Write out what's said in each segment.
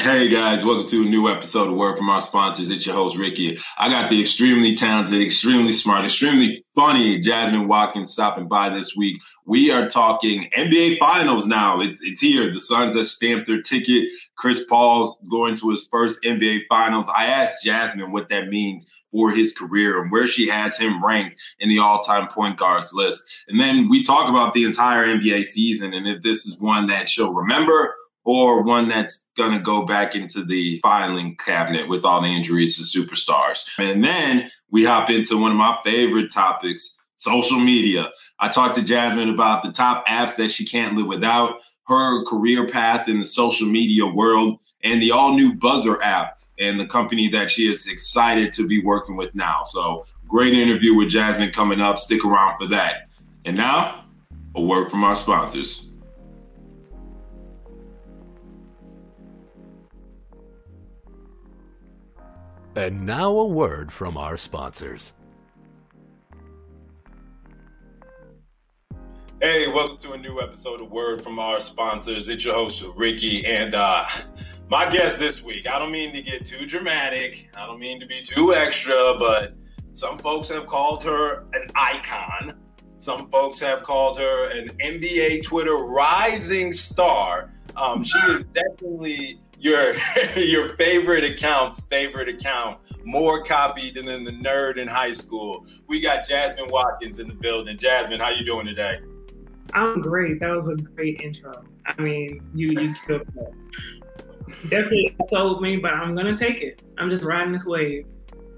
Hey guys, welcome to a new episode of Word from our sponsors. It's your host, Ricky. I got the extremely talented, extremely smart, extremely funny Jasmine Watkins stopping by this week. We are talking NBA Finals now. It's, it's here. The Suns have stamped their ticket. Chris Paul's going to his first NBA Finals. I asked Jasmine what that means for his career and where she has him ranked in the all-time point guards list. And then we talk about the entire NBA season and if this is one that she'll remember or one that's going to go back into the filing cabinet with all the injuries to superstars. And then we hop into one of my favorite topics social media. I talked to Jasmine about the top apps that she can't live without, her career path in the social media world, and the all new Buzzer app and the company that she is excited to be working with now. So, great interview with Jasmine coming up. Stick around for that. And now, a word from our sponsors. And now a word from our sponsors. Hey, welcome to a new episode of Word from our sponsors. It's your host, Ricky, and uh, my guest this week. I don't mean to get too dramatic, I don't mean to be too extra, but some folks have called her an icon. Some folks have called her an NBA Twitter rising star. Um, she is definitely your your favorite account's favorite account more copied than the nerd in high school. We got Jasmine Watkins in the building. Jasmine, how you doing today? I'm great. That was a great intro. I mean, you you. Definitely sold me, but I'm gonna take it. I'm just riding this wave.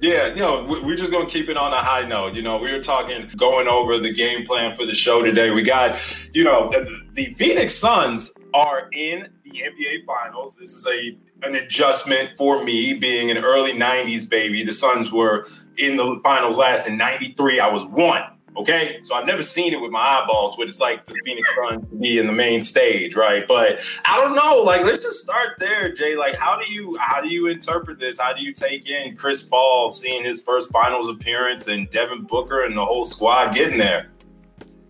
Yeah, you know, we're just going to keep it on a high note. You know, we were talking, going over the game plan for the show today. We got, you know, the, the Phoenix Suns are in the NBA Finals. This is a an adjustment for me, being an early '90s baby. The Suns were in the finals last in '93. I was one. Okay, so I've never seen it with my eyeballs. What it's like for the Phoenix Suns to be in the main stage, right? But I don't know. Like, let's just start there, Jay. Like, how do you how do you interpret this? How do you take in Chris Paul seeing his first Finals appearance and Devin Booker and the whole squad getting there?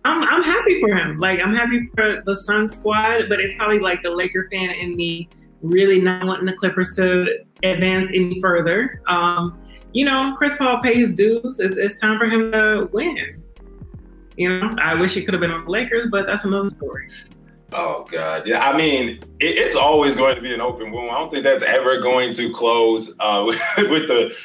I'm I'm happy for him. Like, I'm happy for the Sun squad, but it's probably like the Laker fan in me really not wanting the Clippers to advance any further. Um, you know, Chris Paul pays dues. It's, it's time for him to win. You know, I wish it could have been on the Lakers, but that's another story. Oh God, yeah. I mean, it, it's always going to be an open wound. I don't think that's ever going to close uh, with, with, the.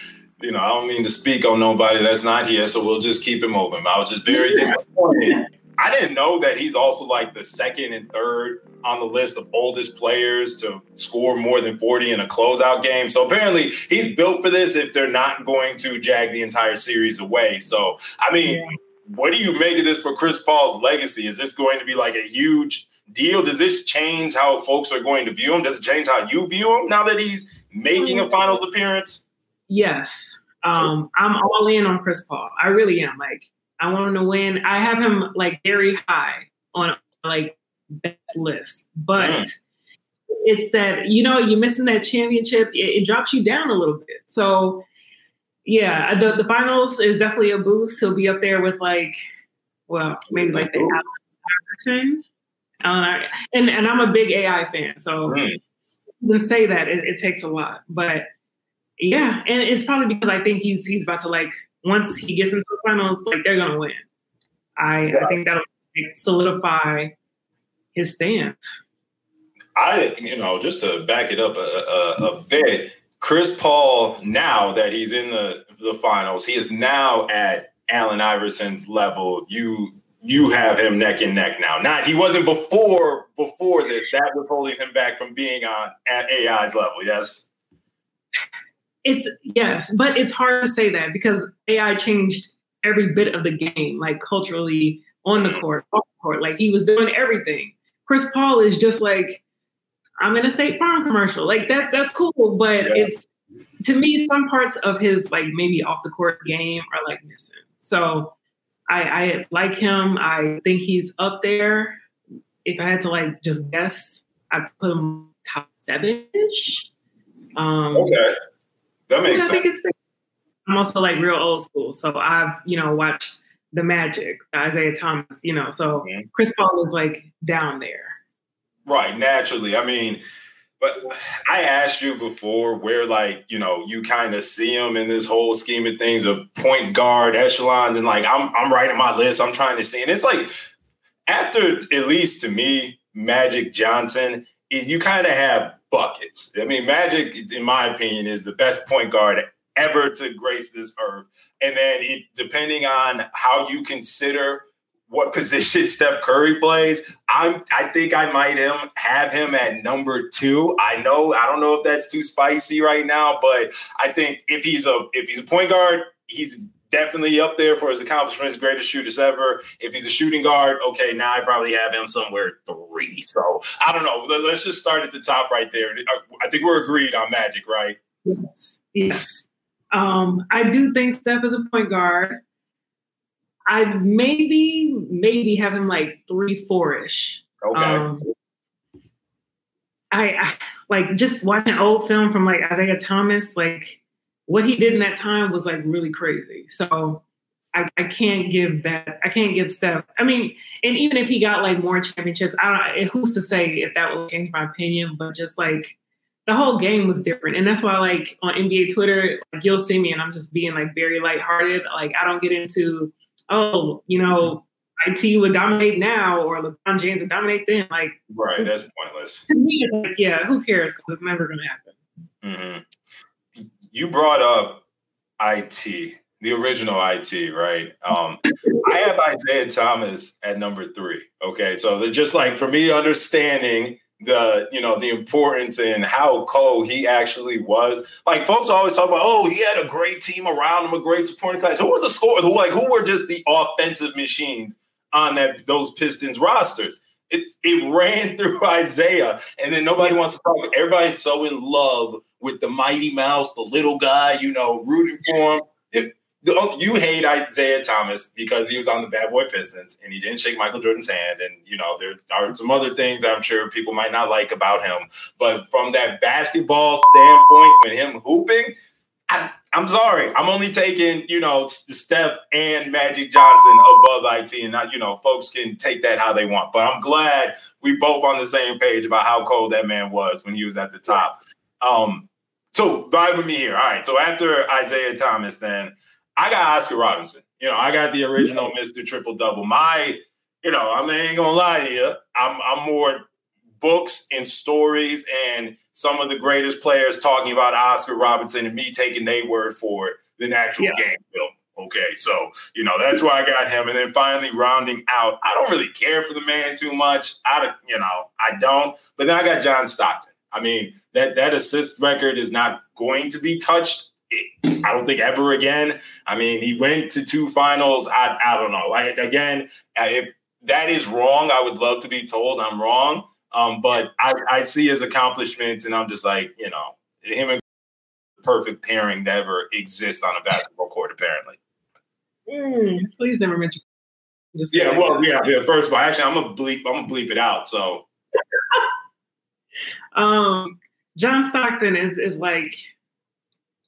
You know, I don't mean to speak on nobody that's not here, so we'll just keep him open. I was just very disappointed. I didn't know that he's also like the second and third on the list of oldest players to score more than 40 in a closeout game. So apparently he's built for this if they're not going to jag the entire series away. So, I mean, yeah what do you make of this for Chris Paul's legacy? Is this going to be like a huge deal? Does this change how folks are going to view him? Does it change how you view him now that he's making a mm-hmm. finals appearance? Yes. Um, I'm all in on Chris Paul. I really am. Like, I want him to win. I have him like very high on like best list, but mm. it's that you know you're missing that championship. It, it drops you down a little bit. So yeah, the, the finals is definitely a boost. He'll be up there with like, well, maybe like the Allen uh, and and I'm a big AI fan, so right. to say that it, it, takes a lot. But yeah, and it's probably because I think he's he's about to like once he gets into the finals, like they're gonna win. I, yeah. I think that'll like, solidify his stance. I you know just to back it up a, a, a bit Chris Paul, now that he's in the, the finals, he is now at Allen Iverson's level. You you have him neck and neck now. Not he wasn't before before this. That was holding him back from being on at AI's level. Yes. It's yes, but it's hard to say that because AI changed every bit of the game, like culturally on the court, off the court. Like he was doing everything. Chris Paul is just like I'm in a State Farm commercial. Like that's that's cool, but yeah. it's to me some parts of his like maybe off the court game are like missing. So I, I like him. I think he's up there. If I had to like just guess, I'd put him top seven ish. Um, okay, that makes sense. I think it's. I'm also like real old school, so I've you know watched the Magic, Isaiah Thomas, you know. So mm-hmm. Chris Paul is like down there. Right, naturally. I mean, But I asked you before where, like, you know, you kind of see him in this whole scheme of things of point guard echelons, and like, I'm I'm writing my list. I'm trying to see, and it's like after at least to me, Magic Johnson, you kind of have buckets. I mean, Magic, in my opinion, is the best point guard ever to grace this earth. And then, it, depending on how you consider what position Steph Curry plays, I'm I think I might him have him at number two. I know I don't know if that's too spicy right now, but I think if he's a if he's a point guard, he's definitely up there for his accomplishments, greatest shooters ever. If he's a shooting guard, okay, now I probably have him somewhere three. So I don't know. Let's just start at the top right there. I think we're agreed on Magic, right? Yes. Yes. Um, I do think Steph is a point guard. I maybe maybe have him like three, four ish. Okay. Um, I, I like just watching old film from like Isaiah Thomas, like what he did in that time was like really crazy. So I, I, can't give that. I can't give Steph. I mean, and even if he got like more championships, I don't. Who's to say if that will change my opinion? But just like the whole game was different, and that's why like on NBA Twitter, like you'll see me and I'm just being like very lighthearted. Like I don't get into oh, you know, IT would dominate now or LeBron James would dominate then. Like, right, that's pointless. To me, like, yeah, who cares? Because it's never going to happen. Mm-hmm. You brought up IT, the original IT, right? Um, I have Isaiah Thomas at number three. Okay, so they're just like for me understanding the you know the importance and how cold he actually was. Like folks always talk about, oh, he had a great team around him, a great supporting class. Who was the score? Who like who were just the offensive machines on that those Pistons rosters? It it ran through Isaiah, and then nobody wants to talk. Everybody's so in love with the Mighty Mouse, the little guy, you know, rooting for him. It, oh, you hate Isaiah Thomas because he was on the Bad Boy Pistons and he didn't shake Michael Jordan's hand. And, you know, there are some other things I'm sure people might not like about him. But from that basketball standpoint, with him hooping, I, am sorry. I'm only taking, you know, Steph and Magic Johnson above IT. And, not, you know, folks can take that how they want. But I'm glad we both on the same page about how cold that man was when he was at the top. Um, so vibe with me here. All right. So after Isaiah Thomas, then – I got Oscar Robinson. You know, I got the original Mr. Triple Double. My, you know, I, mean, I ain't gonna lie to you. I'm I'm more books and stories and some of the greatest players talking about Oscar Robinson and me taking their word for it than actual yeah. game film. Okay, so you know that's why I got him, and then finally rounding out. I don't really care for the man too much. I, you know, I don't. But then I got John Stockton. I mean that that assist record is not going to be touched eh, I don't think ever again. I mean, he went to two finals. I, I don't know. I, again, if that is wrong, I would love to be told I'm wrong. Um, but I, I see his accomplishments, and I'm just like, you know, him and perfect pairing that ever exists on a basketball court, apparently. Mm, please never mention. Just yeah, well, yeah, yeah. First of all, actually, I'm gonna bleep. I'm gonna bleep it out. So, um, John Stockton is is like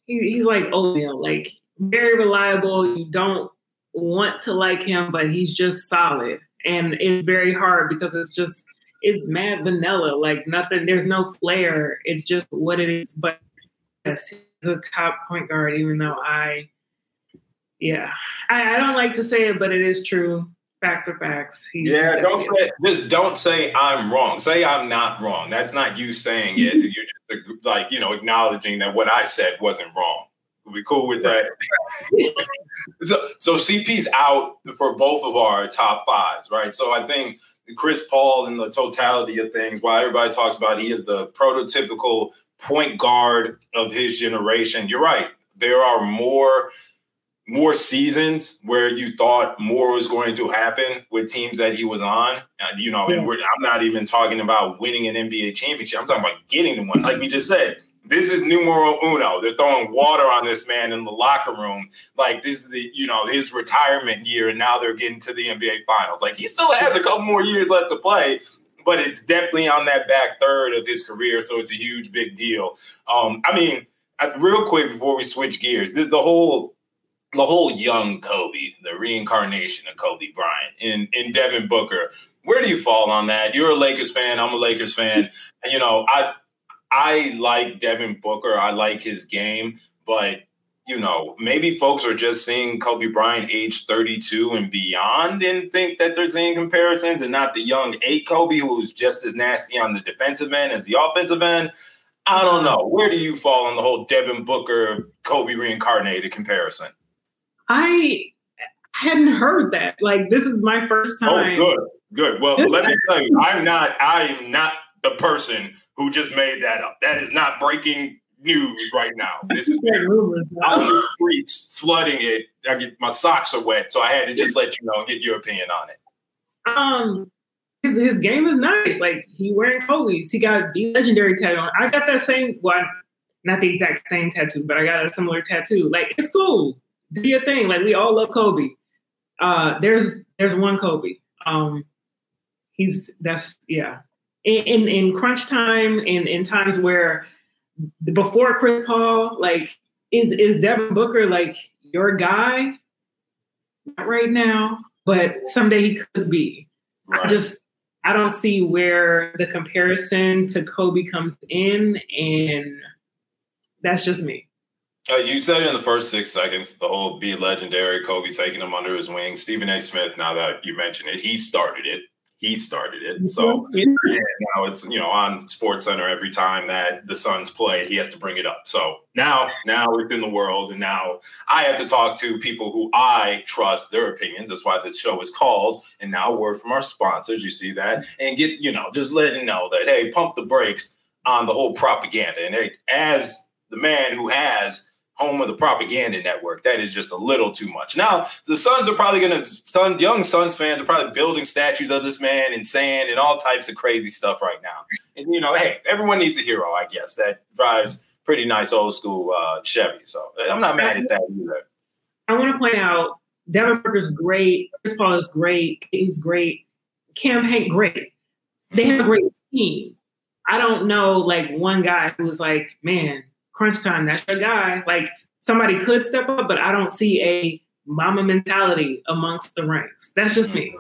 he, he's like oatmeal, like very reliable. You don't want to like him, but he's just solid. And it's very hard because it's just it's mad vanilla, like nothing. There's no flair. It's just what it is. But yes, he's a top point guard. Even though I, yeah, I, I don't like to say it, but it is true. Facts are facts. He's yeah, don't say just don't say I'm wrong. Say I'm not wrong. That's not you saying it. You're just like you know acknowledging that what I said wasn't wrong. We cool with that. so, so CP's out for both of our top fives, right? So I think Chris Paul in the totality of things, while everybody talks about he is the prototypical point guard of his generation, you're right. There are more more seasons where you thought more was going to happen with teams that he was on. You know, and I'm not even talking about winning an NBA championship. I'm talking about getting to one. Like we just said, this is numero uno. They're throwing water on this man in the locker room. Like this is the, you know, his retirement year, and now they're getting to the NBA finals. Like he still has a couple more years left to play, but it's definitely on that back third of his career. So it's a huge, big deal. Um, I mean, real quick before we switch gears, the, the whole the whole young Kobe, the reincarnation of Kobe Bryant in in Devin Booker. Where do you fall on that? You're a Lakers fan. I'm a Lakers fan. You know, I I like Devin Booker. I like his game, but you know, maybe folks are just seeing Kobe Bryant age 32 and beyond and think that they're seeing comparisons and not the young eight Kobe who's just as nasty on the defensive end as the offensive end. I don't know. Where do you fall on the whole Devin Booker Kobe reincarnated comparison? I hadn't heard that. Like this is my first oh, time. Oh, good, good. Well, let me tell you, I'm not. I'm not the person who just made that up. That is not breaking news right now. This is rumors. I'm the streets flooding it. I get my socks are wet, so I had to just let you know and get your opinion on it. Um, his, his game is nice. Like he wearing Kobe's. He got the legendary tattoo on. I got that same. Well, not the exact same tattoo, but I got a similar tattoo. Like it's cool. Do your thing. Like we all love Kobe. Uh, there's there's one Kobe. Um, he's that's yeah. In in, crunch time, in in times where before Chris Paul, like is is Devin Booker like your guy? Not right now, but someday he could be. Right. I just I don't see where the comparison to Kobe comes in, and that's just me. Uh, you said in the first six seconds the whole be legendary Kobe taking him under his wing. Stephen A. Smith. Now that you mentioned it, he started it he started it. So mm-hmm. yeah, now it's you know on Sports Center every time that the Suns play, he has to bring it up. So now now it's in the world, and now I have to talk to people who I trust their opinions. That's why this show is called. And now word from our sponsors, you see that, and get you know just letting know that hey, pump the brakes on the whole propaganda. And hey, as the man who has home of the propaganda network. That is just a little too much. Now, the Suns are probably going to, Sun, young Suns fans are probably building statues of this man in sand and all types of crazy stuff right now. And, you know, hey, everyone needs a hero, I guess, that drives pretty nice old school uh, Chevy. So I'm not mad at that either. I want to point out Devin Booker's great. Chris Paul is great. He's great. Cam Hank, great. They have a great team. I don't know, like, one guy who was like, man, crunch time, that's your guy. Like somebody could step up, but I don't see a Mamba mentality amongst the ranks. That's just me.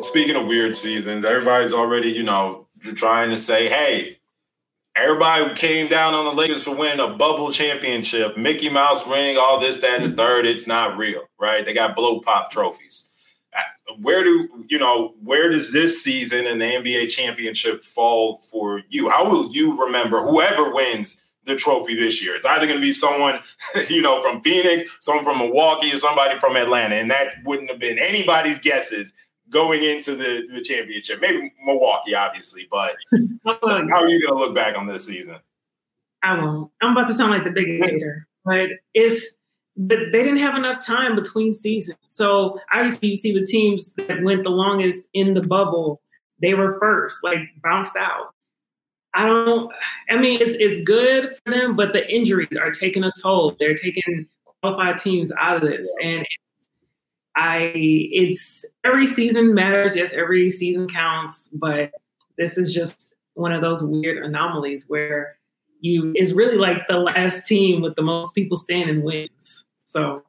Speaking of weird seasons, everybody's already, you know, trying to say, hey, everybody came down on the Lakers for winning a bubble championship, Mickey Mouse ring, all this, that, and the third. It's not real, right? They got blow pop trophies where do you know where does this season and the NBA championship fall for you? How will you remember whoever wins the trophy this year? It's either going to be someone you know from Phoenix, someone from Milwaukee, or somebody from Atlanta, and that wouldn't have been anybody's guesses going into the, the championship. Maybe Milwaukee, obviously, but how are you going to look back on this season? I won't. I'm about to sound like the big hater, but it's but they didn't have enough time between seasons. So obviously, you see the teams that went the longest in the bubble, they were first, like bounced out. I don't. I mean, it's it's good for them, but the injuries are taking a toll. They're taking qualified teams out of this, and it's, I it's every season matters. Yes, every season counts, but this is just one of those weird anomalies where you is really like the last team with the most people standing wins. So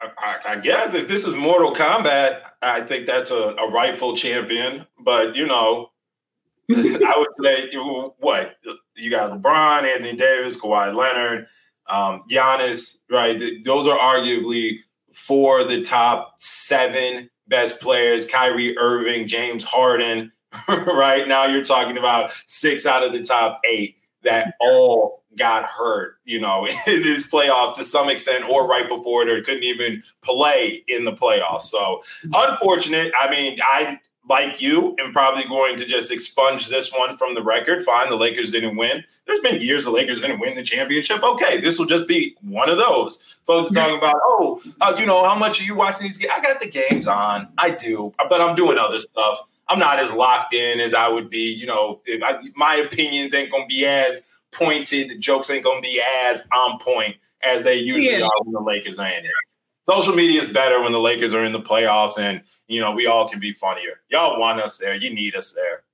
I, I, guess if this is Mortal Kombat, I think that's a, a rightful champion. But you know, I would say what you got: LeBron, Anthony Davis, Kawhi Leonard, um, Giannis. Right? Those are arguably four of the top seven best players. Kyrie Irving, James Harden. right now, you're talking about six out of the top eight that all got hurt, you know, in his playoffs to some extent, or right before it, or couldn't even play in the playoffs. So unfortunate. I mean, I like you am probably going to just expunge this one from the record. Fine, the Lakers didn't win. There's been years the Lakers didn't win the championship. Okay, this will just be one of those. Folks talking about, oh, uh, you know, how much are you watching these games? I got the games on. I do, but I'm doing other stuff. I'm not as locked in as I would be. You know, I, my opinions ain't gonna be as pointed. The jokes ain't gonna be as on point as they usually yeah. are when the Lakers are in it. Social media is better when the Lakers are in the playoffs, and you know we all can be funnier. Y'all want us there. You need us there.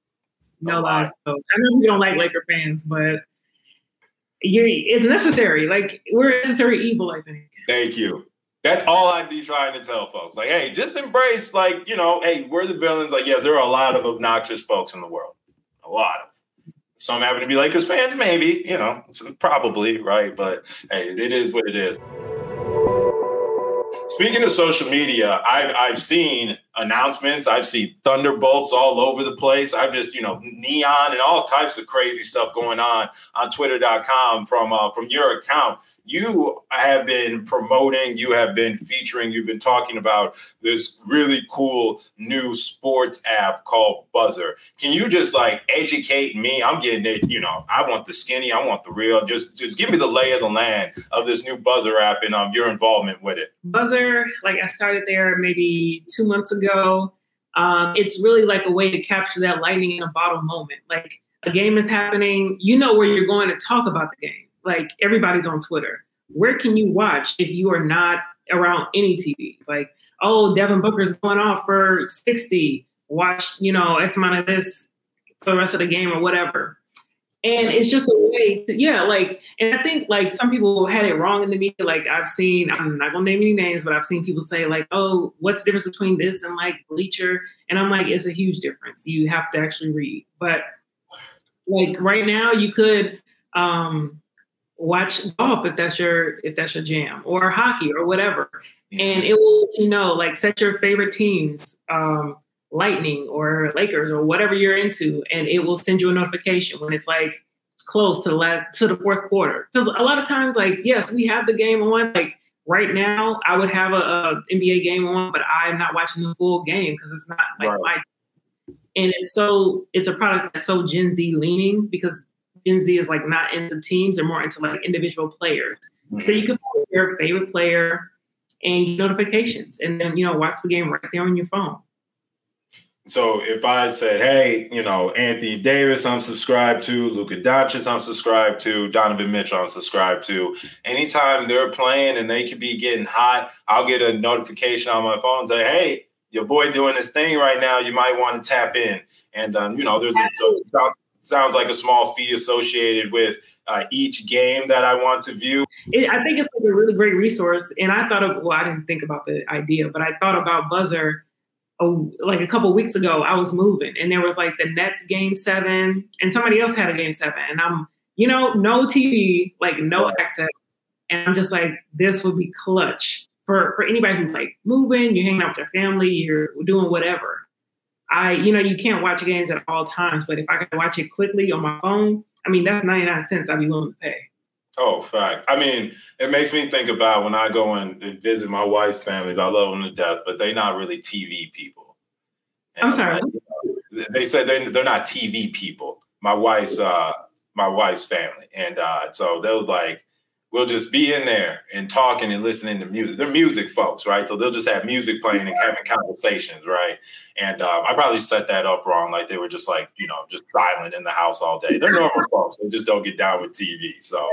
No, lies. I know we don't like Laker fans, but you it's necessary. Like we're necessary evil. I think. Thank you. That's all I'd be trying to tell folks. Like, hey, just embrace, like, you know, hey, we're the villains. Like, yes, there are a lot of obnoxious folks in the world A lot of. Some happen to be Lakers fans, maybe, you know, probably, right? But hey, it is what it is. Speaking of social media, I've, I've seen announcements. I've seen thunderbolts all over the place. I've just, you know, neon and all types of crazy stuff going on on twitter.com from uh, from your account. You have been promoting, you have been featuring, you've been talking about this really cool new sports app called Buzzer. Can you just like educate me? I'm getting it, you know, I want the skinny, I want the real. Just just give me the lay of the land of this new Buzzer app and um, your involvement with it. Buzzer, like I started there maybe two months ago ago. Um, it's really like a way to capture that lightning in a bottle moment. Like a game is happening, you know where you're going to talk about the game. Like everybody's on Twitter. Where can you watch if you are not around any TV? Like, oh, Devin Booker's going off for 60. Watch, you know, X amount of this for the rest of the game or whatever. And it's just a way to, yeah, like, and I think like some people had it wrong in the media. Like I've seen, I'm not gonna name any names, but I've seen people say like, oh, what's the difference between this and like Bleacher? And I'm like, it's a huge difference. You have to actually read. But like right now, you could um, watch golf if that's your if that's your jam, or hockey or whatever, and it will you know like set your favorite teams. Um, Lightning or Lakers or whatever you're into, and it will send you a notification when it's like close to the last to the fourth quarter. Because a lot of times, like yes, we have the game on. Like right now, I would have a, a NBA game on, but I'm not watching the full game because it's not like right. my. And it's so it's a product that's so Gen Z leaning because Gen Z is like not into teams; they're more into like individual players. Mm-hmm. So you can follow your favorite player and notifications, and then you know watch the game right there on your phone. So if I said, hey, you know, Anthony Davis, I'm subscribed to, Luka Doncic, I'm subscribed to, Donovan Mitchell, I'm subscribed to. Anytime they're playing and they could be getting hot, I'll get a notification on my phone say, hey, your boy doing this thing right now. You might want to tap in. And um, you know, there's a, so, sounds like a small fee associated with uh, each game that I want to view. It, I think it's like a really great resource. And I thought of, well, I didn't think about the idea, but I thought about Buzzer a, like a couple weeks ago, I was moving and there was like the Nets game seven and somebody else had a game seven. And I'm, you know, no TV, like no access. And I'm just like, this would be clutch for, for anybody who's like moving, you're hanging out with your family, you're doing whatever. I, you know, you can't watch games at all times, but if I can watch it quickly on my phone, I mean, that's 99 cents I'd be willing to pay. Oh, fact. I mean, it makes me think about when I go and visit my wife's families. I love them to death, but they're not really TV people. And I'm sorry. They say they're they're not TV people. My wife's uh my wife's family, and uh, so they'll like we'll just be in there and talking and listening to music. They're music folks, right? So they'll just have music playing and having conversations, right? And um, I probably set that up wrong. Like they were just like, you know, just silent in the house all day. They're normal folks. They just don't get down with TV. So,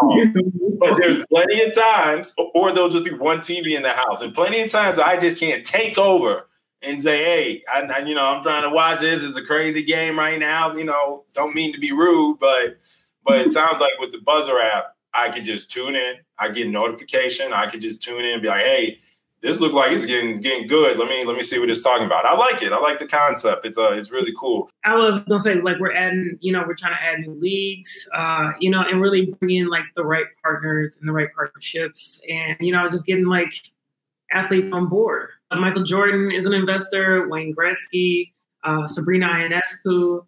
um, but there's plenty of times, or there'll just be one TV in the house. And plenty of times I just can't take over and say, hey, I, I, you know, I'm trying to watch this. It's a crazy game right now. You know, don't mean to be rude, but but it sounds like with the buzzer app, I could just tune in. I get notification. I could just tune in and be like, hey, this looks like it's getting getting good. Let me let me see what it's talking about. I like it. I like the concept. It's uh it's really cool. I was gonna say like we're adding, you know, we're trying to add new leagues, uh, you know, and really bring in like the right partners and the right partnerships, and you know, just getting like athletes on board. Uh, Michael Jordan is an investor. Wayne Gretzky, uh, Sabrina Ionescu,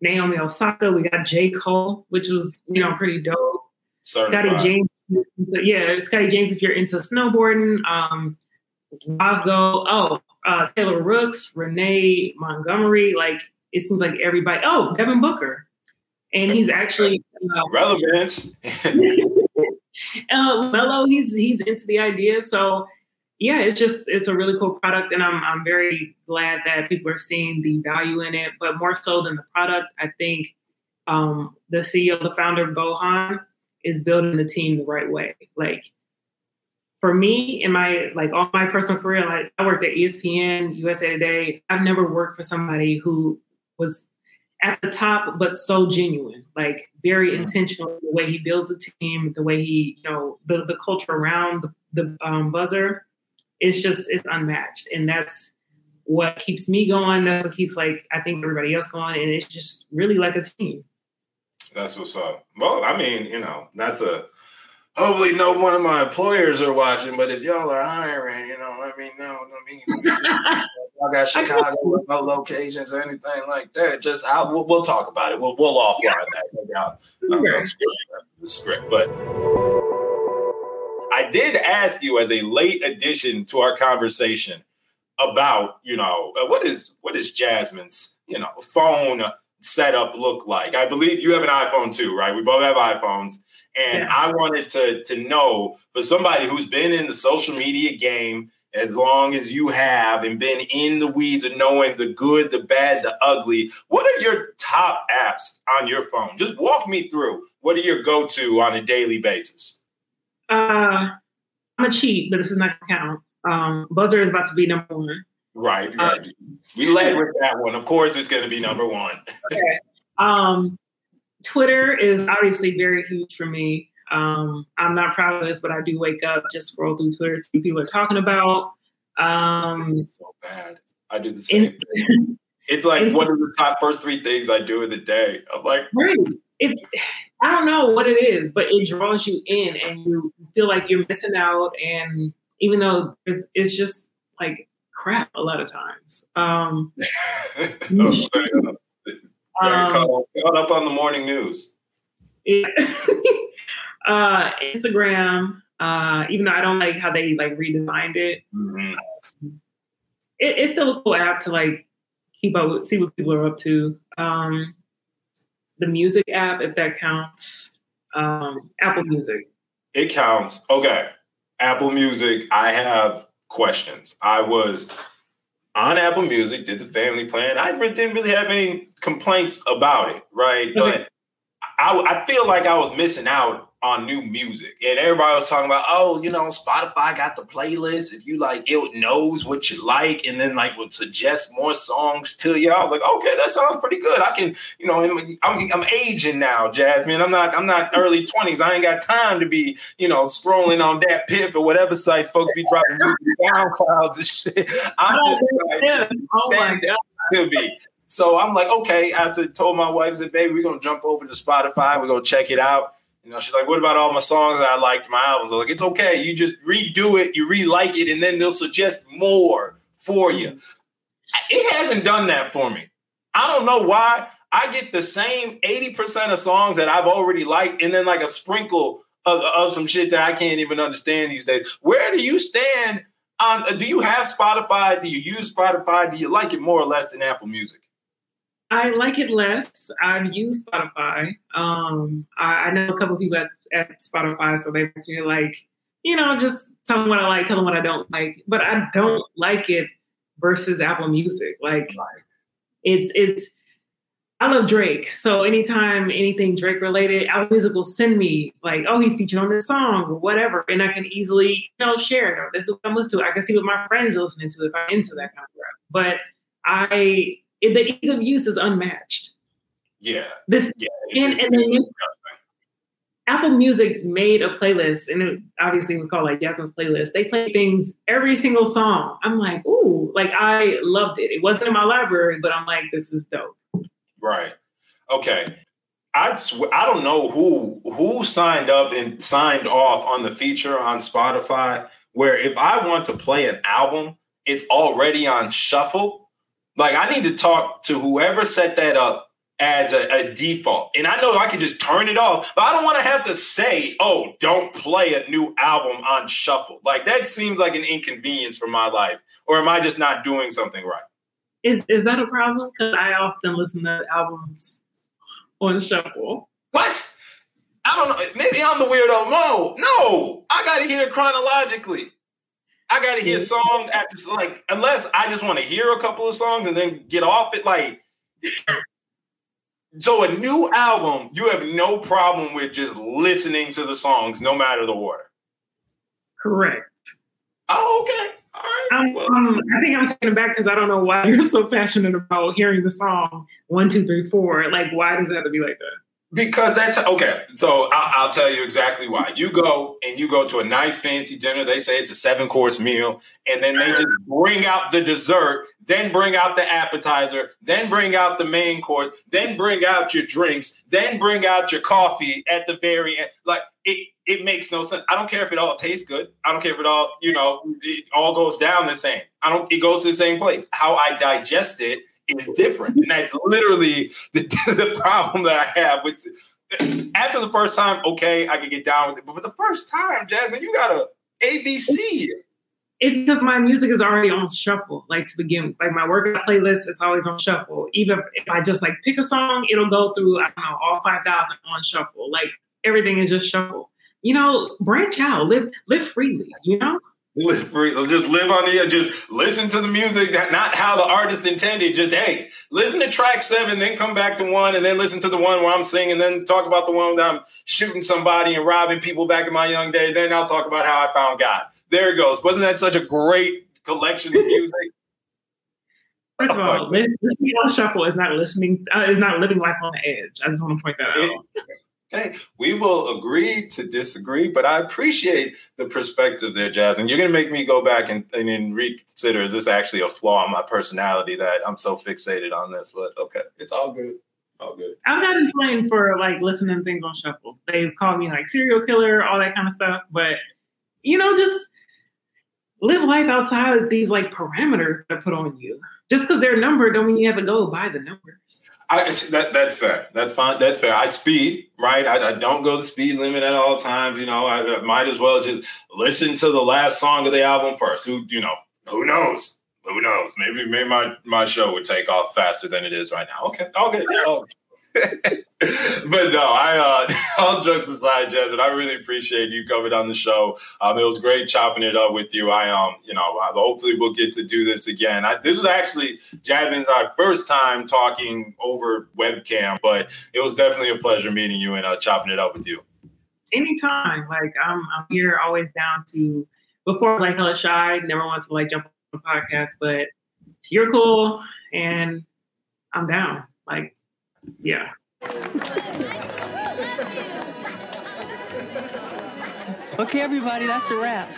Naomi Osaka. We got J Cole, which was you know pretty dope. Certified. Scotty James. Yeah, Scotty James. If you're into snowboarding, um. Oh, uh, Taylor Rooks, Renee Montgomery. Like it seems like everybody. Oh, Devin Booker, and he's actually uh, relevant. uh, Melo, he's he's into the idea. So yeah, it's just it's a really cool product, and I'm I'm very glad that people are seeing the value in it. But more so than the product, I think um, the CEO, the founder, Bohan, is building the team the right way. Like for me in my like all my personal career, like I worked at ESPN, USA Today. I've never worked for somebody who was at the top, but so genuine, like very intentional. The way he builds a team, the way he, you know, the the culture around the, the um, buzzer, it's just it's unmatched, and that's what keeps me going. That's what keeps like I think everybody else going, and it's just really like a team. That's what's up. Well, I mean, you know, that's a hopefully no one of my employers are watching, but if y'all are hiring, you know, let me know. I mean, I got Chicago no locations or anything like that. Just I, we'll, we'll talk about it. We'll we'll offline that. the script, but I did ask you as a late addition to our conversation about you know uh, what is what is Jasmine's you know phone setup look like? I believe you have an iPhone too, right? We both have iPhones. And yes. I wanted to, to know for somebody who's been in the social media game as long as you have and been in the weeds of knowing the good, the bad, the ugly, what are your top apps on your phone? Just walk me through. What are your go to on a daily basis? Uh, I'm a cheat, but this is not going to count. Um, Buzzer is about to be number one. Right, right. Uh, we led with that one. Of course, it's going to be number one. okay. Um, Twitter is obviously very huge for me. Um, I'm not proud of this, but I do wake up, just scroll through Twitter, see people are talking about. Um, it's so bad. I do the same thing. It's like one of the top first three things I do in the day. I'm like, right. It's I don't know what it is, but it draws you in, and you feel like you're missing out. And even though it's, it's just like crap a lot of times. Um, oh, um, caught, caught, up on the morning news. Yeah. uh, Instagram, uh, even though I don't like how they like redesigned it, mm-hmm. it, it's still a cool app to like keep up with, see what people are up to. Um, the music app, if that counts. Um, Apple Music. It counts. Okay. Apple Music, I have questions. I was on Apple Music, did the family plan. I didn't really have any complaints about it, right? Okay. But I, I feel like I was missing out on new music. And everybody was talking about, oh, you know, Spotify got the playlist. If you like, it knows what you like and then like would suggest more songs to you. I was like, okay, that sounds pretty good. I can, you know, I'm, I'm aging now, Jasmine. I'm not, I'm not early 20s. I ain't got time to be, you know, scrolling on that pip or whatever sites folks be dropping music, SoundClouds and shit. I'm oh, just like, oh my God. to me. So I'm like, okay. I told my wife, I said, baby, we're gonna jump over to Spotify. We're gonna check it out. You know, she's like, what about all my songs that I liked, my albums? I'm like, it's okay. You just redo it, you re-like it, and then they'll suggest more for you. It hasn't done that for me. I don't know why. I get the same 80% of songs that I've already liked, and then like a sprinkle of, of some shit that I can't even understand these days. Where do you stand do you have Spotify? Do you use Spotify? Do you like it more or less than Apple Music? I like it less. I've used Spotify. Um, I, I, know a couple people at, at Spotify, so they ask me like, you know, just tell them what I like, tell them what I don't like. But I don't like it versus Apple Music. Like, it's it's. I love Drake, so anytime anything Drake related, Apple Music will send me like, oh, he's featured on this song or whatever, and I can easily, you know, share it. Or this is what I'm listening to. I can see what my friends are listening to if I'm into that kind of rap. But I the ease of use is unmatched. Yeah. This yeah, and, and then Apple Music made a playlist, and it obviously was called like Jasmine's playlist. They play things every single song. I'm like, ooh, like I loved it. It wasn't in my library, but I'm like, this is dope. Right. Okay. I sw- I don't know who who signed up and signed off on the feature on Spotify where if I want to play an album, it's already on shuffle like I need to talk to whoever set that up as a, a, default. And I know I can just turn it off, but I don't want to have to say, oh, don't play a new album on shuffle. Like that seems like an inconvenience for my life. Or am I just not doing something right? Is is that a problem? Because I often listen to albums on shuffle. What? I don't know. Maybe I'm the weirdo. No, no. I gotta hear it chronologically. I gotta hear a song after like unless I just want to hear a couple of songs and then get off it. Like so a new album, you have no problem with just listening to the songs no matter the order. Correct. Oh, okay. All right. Um, well. um, I think I'm taking it back because I don't know why you're so passionate about hearing the song one, two, three, four. Like, why does it have to be like that? Because that's okay. So I'll, I'll, tell you exactly why. You go and you go to a nice fancy dinner. They say it's a seven course meal, and then they just bring out the dessert, then bring out the appetizer, then bring out the main course, then bring out your drinks, then bring out your coffee at the very end. Like it, it makes no sense. I don't care if it all tastes good. I don't care if it all, you know, it all goes down the same. I don't. It goes to the same place. How I digest it is different. And that's literally the, the problem that I have with after the first time, okay, I can get down with it. But, but the first time, Jasmine, you got a ABC. It's because my music is already on shuffle, like to begin with. Like my workout playlist is always on shuffle. Even if I just like pick a song, it'll go through, I don't know, all 5,000 on shuffle. Like everything is just shuffle. You know, branch out, live, live freely, you know? Live free. Just live on the edge. just listen to the music, not how the artist intended. Just hey, listen to track seven, then come back to one, and then listen to the one where I'm singing, then talk about the one that I'm shooting somebody and robbing people back in my young day. Then I'll talk about how I found God. There it goes. Wasn't that such a great collection of music? First of all, listening on shuffle is not listening. Uh, is not living life on the edge. I just want to point that out. Hey, we will agree to disagree, but I appreciate the perspective there, Jasmine. You're going to make me go back and, and, and, reconsider is this actually a flaw in my personality that I'm so fixated on this? But okay, it's all good. All good. I'm not inflamed for like listening to things on shuffle. They've called me like serial killer, all that kind of stuff. But, you know, just live life outside of these like parameters that are put on you. Just because they're numbered don't mean you have to go by the numbers. I, that, that's fair. That's fine. That's fair. I speed, right? I, I, don't go the speed limit at all times. You know, I, I, might as well just listen to the last song of the album first. Who, you know, who knows? Who knows? Maybe, maybe my, my show would take off faster than it is right now. Okay. Okay. okay. Oh. but no, I uh, all jokes aside, Jasmine, I really appreciate you coming on the show. Um, it was great chopping it up with you. I um, you know, hopefully we'll get to do this again. I, this was actually Jasmine's our first time talking over webcam, but it was definitely a pleasure meeting you and uh, chopping it up with you. Anytime, like I'm, I'm here, always down to. Before like hella shy, never wanted to like jump on a podcast, but you're cool and I'm down. Like yeah. okay, everybody, that's a wrap.